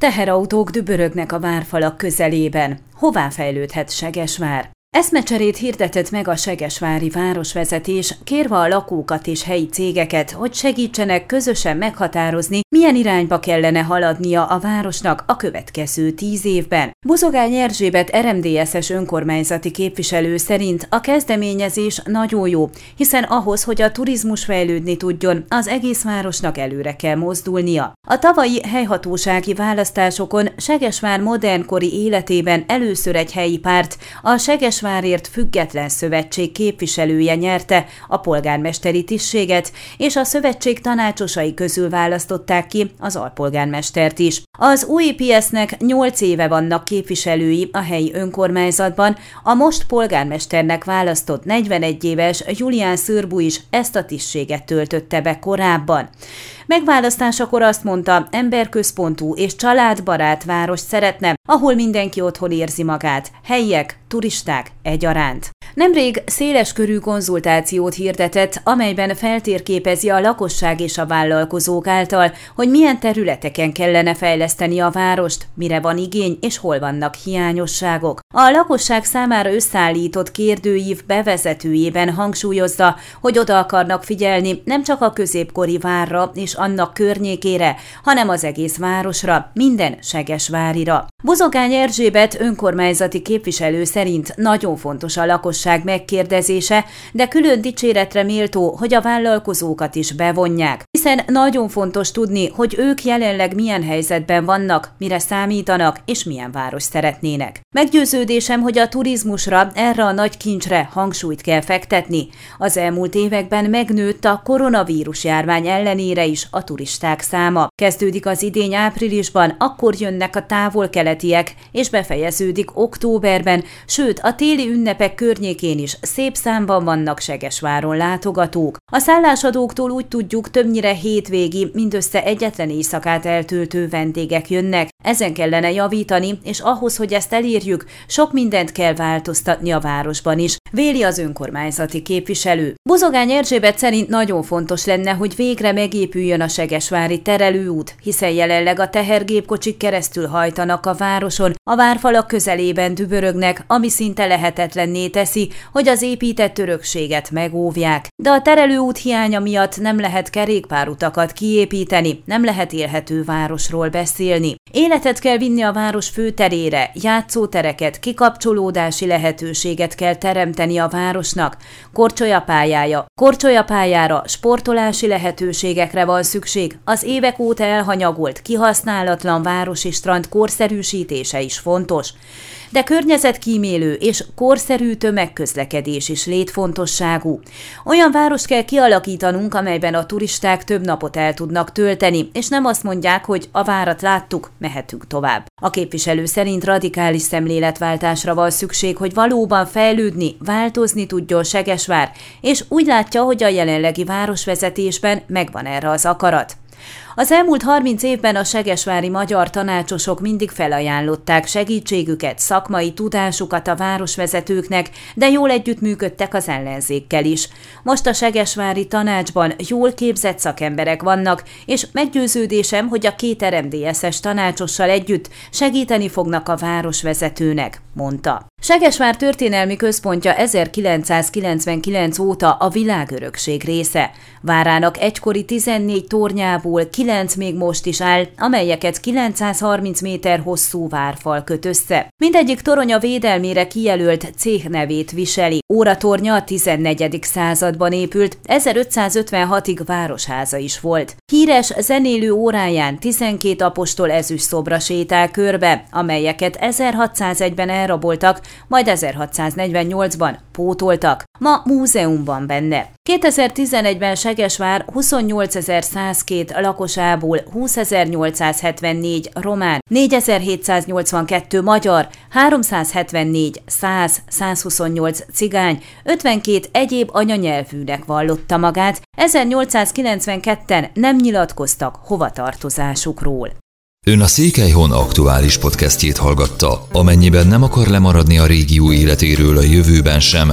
Teherautók dübörögnek a várfalak közelében. Hová fejlődhet Segesvár? Eszmecserét hirdetett meg a Segesvári városvezetés, kérve a lakókat és helyi cégeket, hogy segítsenek közösen meghatározni, milyen irányba kellene haladnia a városnak a következő tíz évben. Buzogány Erzsébet RMDSS önkormányzati képviselő szerint a kezdeményezés nagyon jó, hiszen ahhoz, hogy a turizmus fejlődni tudjon, az egész városnak előre kell mozdulnia. A tavalyi helyhatósági választásokon Segesvár modernkori életében először egy helyi párt, a Seges Kaposvárért Független Szövetség képviselője nyerte a polgármesteri tisztséget, és a szövetség tanácsosai közül választották ki az alpolgármestert is. Az UEPS-nek 8 éve vannak képviselői a helyi önkormányzatban, a most polgármesternek választott 41 éves Julián Szőrbú is ezt a tisztséget töltötte be korábban. Megválasztásakor azt mondta, emberközpontú és családbarát város szeretne, ahol mindenki otthon érzi magát, helyiek, turisták egyaránt. Nemrég széles körű konzultációt hirdetett, amelyben feltérképezi a lakosság és a vállalkozók által, hogy milyen területeken kellene fejleszteni a várost, mire van igény és hol vannak hiányosságok. A lakosság számára összeállított kérdőív bevezetőjében hangsúlyozza, hogy oda akarnak figyelni nem csak a középkori várra és annak környékére, hanem az egész városra, minden Segesvárira. Bozogány Erzsébet önkormányzati képviselő szerint nagyon fontos a lakosság megkérdezése, de külön dicséretre méltó, hogy a vállalkozókat is bevonják, hiszen nagyon fontos tudni, hogy ők jelenleg milyen helyzetben vannak, mire számítanak és milyen város szeretnének. Meggyőződésem, hogy a turizmusra, erre a nagy kincsre hangsúlyt kell fektetni. Az elmúlt években megnőtt a koronavírus járvány ellenére is a turisták száma. Kezdődik az idény áprilisban, akkor jönnek a távol-keletiek, és befejeződik októberben, sőt a téli ünnepek környékén is szép számban vannak Segesváron látogatók. A szállásadóktól úgy tudjuk, többnyire hétvégi, mindössze egyetlen éjszakát eltöltő vendégek jönnek. Ezen kellene javítani, és ahhoz, hogy ezt elérjük, sok mindent kell változtatni a városban is, véli az önkormányzati képviselő. Buzogány Erzsébet szerint nagyon fontos lenne, hogy végre megépüljön a Segesvári terelőút, hiszen jelenleg a tehergépkocsik keresztül hajtanak a városon, a várfalak közelében dübörögnek, ami szinte lehetetlenné teszi, hogy az épített örökséget megóvják. De a terelőút hiánya miatt nem lehet kerékpárutakat kiépíteni, nem lehet élhető városról beszélni. Életet kell vinni a város főterére, játszótereket, kikapcsolódási lehetőséget kell teremteni a városnak, korcsolyapályája, korcsolyapályára, sportolási lehetőségekre van szükség, az évek óta elhanyagolt, kihasználatlan városi strand korszerűsítése is fontos de környezetkímélő és korszerű tömegközlekedés is létfontosságú. Olyan várost kell kialakítanunk, amelyben a turisták több napot el tudnak tölteni, és nem azt mondják, hogy a várat láttuk, mehetünk tovább. A képviselő szerint radikális szemléletváltásra van szükség, hogy valóban fejlődni, változni tudjon Segesvár, és úgy látja, hogy a jelenlegi városvezetésben megvan erre az akarat. Az elmúlt 30 évben a segesvári magyar tanácsosok mindig felajánlották segítségüket, szakmai tudásukat a városvezetőknek, de jól együttműködtek az ellenzékkel is. Most a segesvári tanácsban jól képzett szakemberek vannak, és meggyőződésem, hogy a két RMDSZ-es tanácsossal együtt segíteni fognak a városvezetőnek, mondta. Segesvár történelmi központja 1999 óta a világörökség része. Várának egykori 14 tornyából 9 még most is áll, amelyeket 930 méter hosszú várfal köt össze. Mindegyik toronya védelmére kijelölt cég nevét viseli. Óratornya a 14. században épült, 1556-ig városháza is volt. Híres zenélő óráján 12 apostol ezüst szobra sétál körbe, amelyeket 1601-ben elraboltak, majd 1648-ban pótoltak. Ma múzeum van benne. 2011-ben Segesvár 28.102 lakosából 20.874 román, 4.782 magyar, 374 100 128 cigány, 52 egyéb anyanyelvűnek vallotta magát, 1892-en nem nyilatkoztak hovatartozásukról. Ön a Székelyhon aktuális podcastjét hallgatta. Amennyiben nem akar lemaradni a régió életéről a jövőben sem,